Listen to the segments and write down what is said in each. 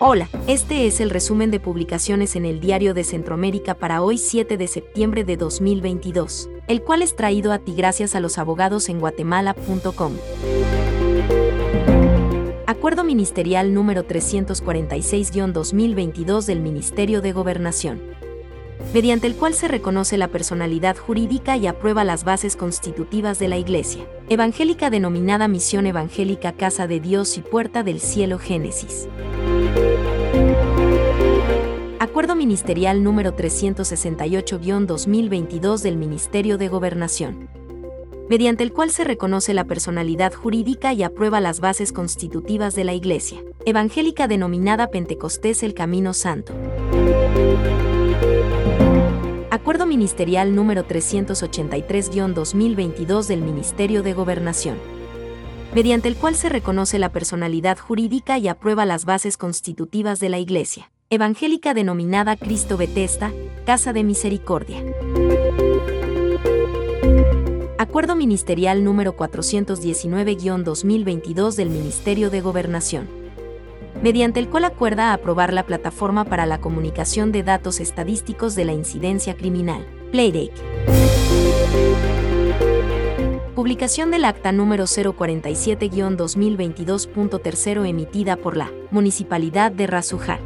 Hola, este es el resumen de publicaciones en el Diario de Centroamérica para hoy 7 de septiembre de 2022, el cual es traído a ti gracias a los abogados en guatemala.com. Acuerdo Ministerial número 346-2022 del Ministerio de Gobernación mediante el cual se reconoce la personalidad jurídica y aprueba las bases constitutivas de la Iglesia evangélica denominada Misión Evangélica Casa de Dios y Puerta del Cielo Génesis. Acuerdo Ministerial número 368-2022 del Ministerio de Gobernación mediante el cual se reconoce la personalidad jurídica y aprueba las bases constitutivas de la Iglesia evangélica denominada Pentecostés el Camino Santo. Acuerdo Ministerial número 383-2022 del Ministerio de Gobernación, mediante el cual se reconoce la personalidad jurídica y aprueba las bases constitutivas de la Iglesia evangélica denominada Cristo Betesta, Casa de Misericordia. Acuerdo Ministerial número 419-2022 del Ministerio de Gobernación mediante el cual acuerda aprobar la plataforma para la comunicación de datos estadísticos de la incidencia criminal, Playdake. Publicación del acta número 047-2022.3 emitida por la Municipalidad de Razujar,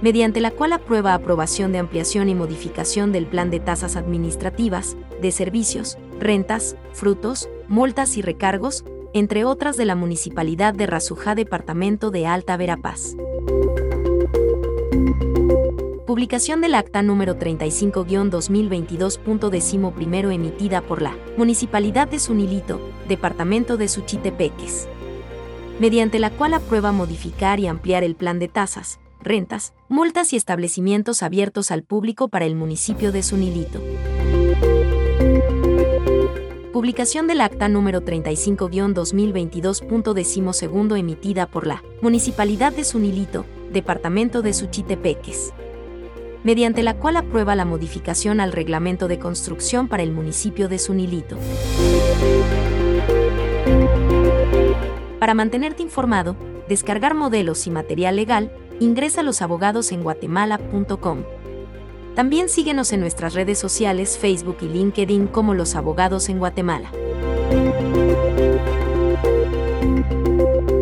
mediante la cual aprueba aprobación de ampliación y modificación del plan de tasas administrativas, de servicios, rentas, frutos, multas y recargos, entre otras de la Municipalidad de Razujá, Departamento de Alta Verapaz. Publicación del acta número 35-2022.11 emitida por la Municipalidad de Sunilito, Departamento de Suchitepeques, mediante la cual aprueba modificar y ampliar el plan de tasas, rentas, multas y establecimientos abiertos al público para el municipio de Sunilito. Publicación del acta número 35-2022.12 emitida por la Municipalidad de Sunilito, Departamento de Suchitepeques, mediante la cual aprueba la modificación al reglamento de construcción para el municipio de Sunilito. Para mantenerte informado, descargar modelos y material legal, ingresa a los abogados en guatemala.com. También síguenos en nuestras redes sociales Facebook y LinkedIn como Los Abogados en Guatemala.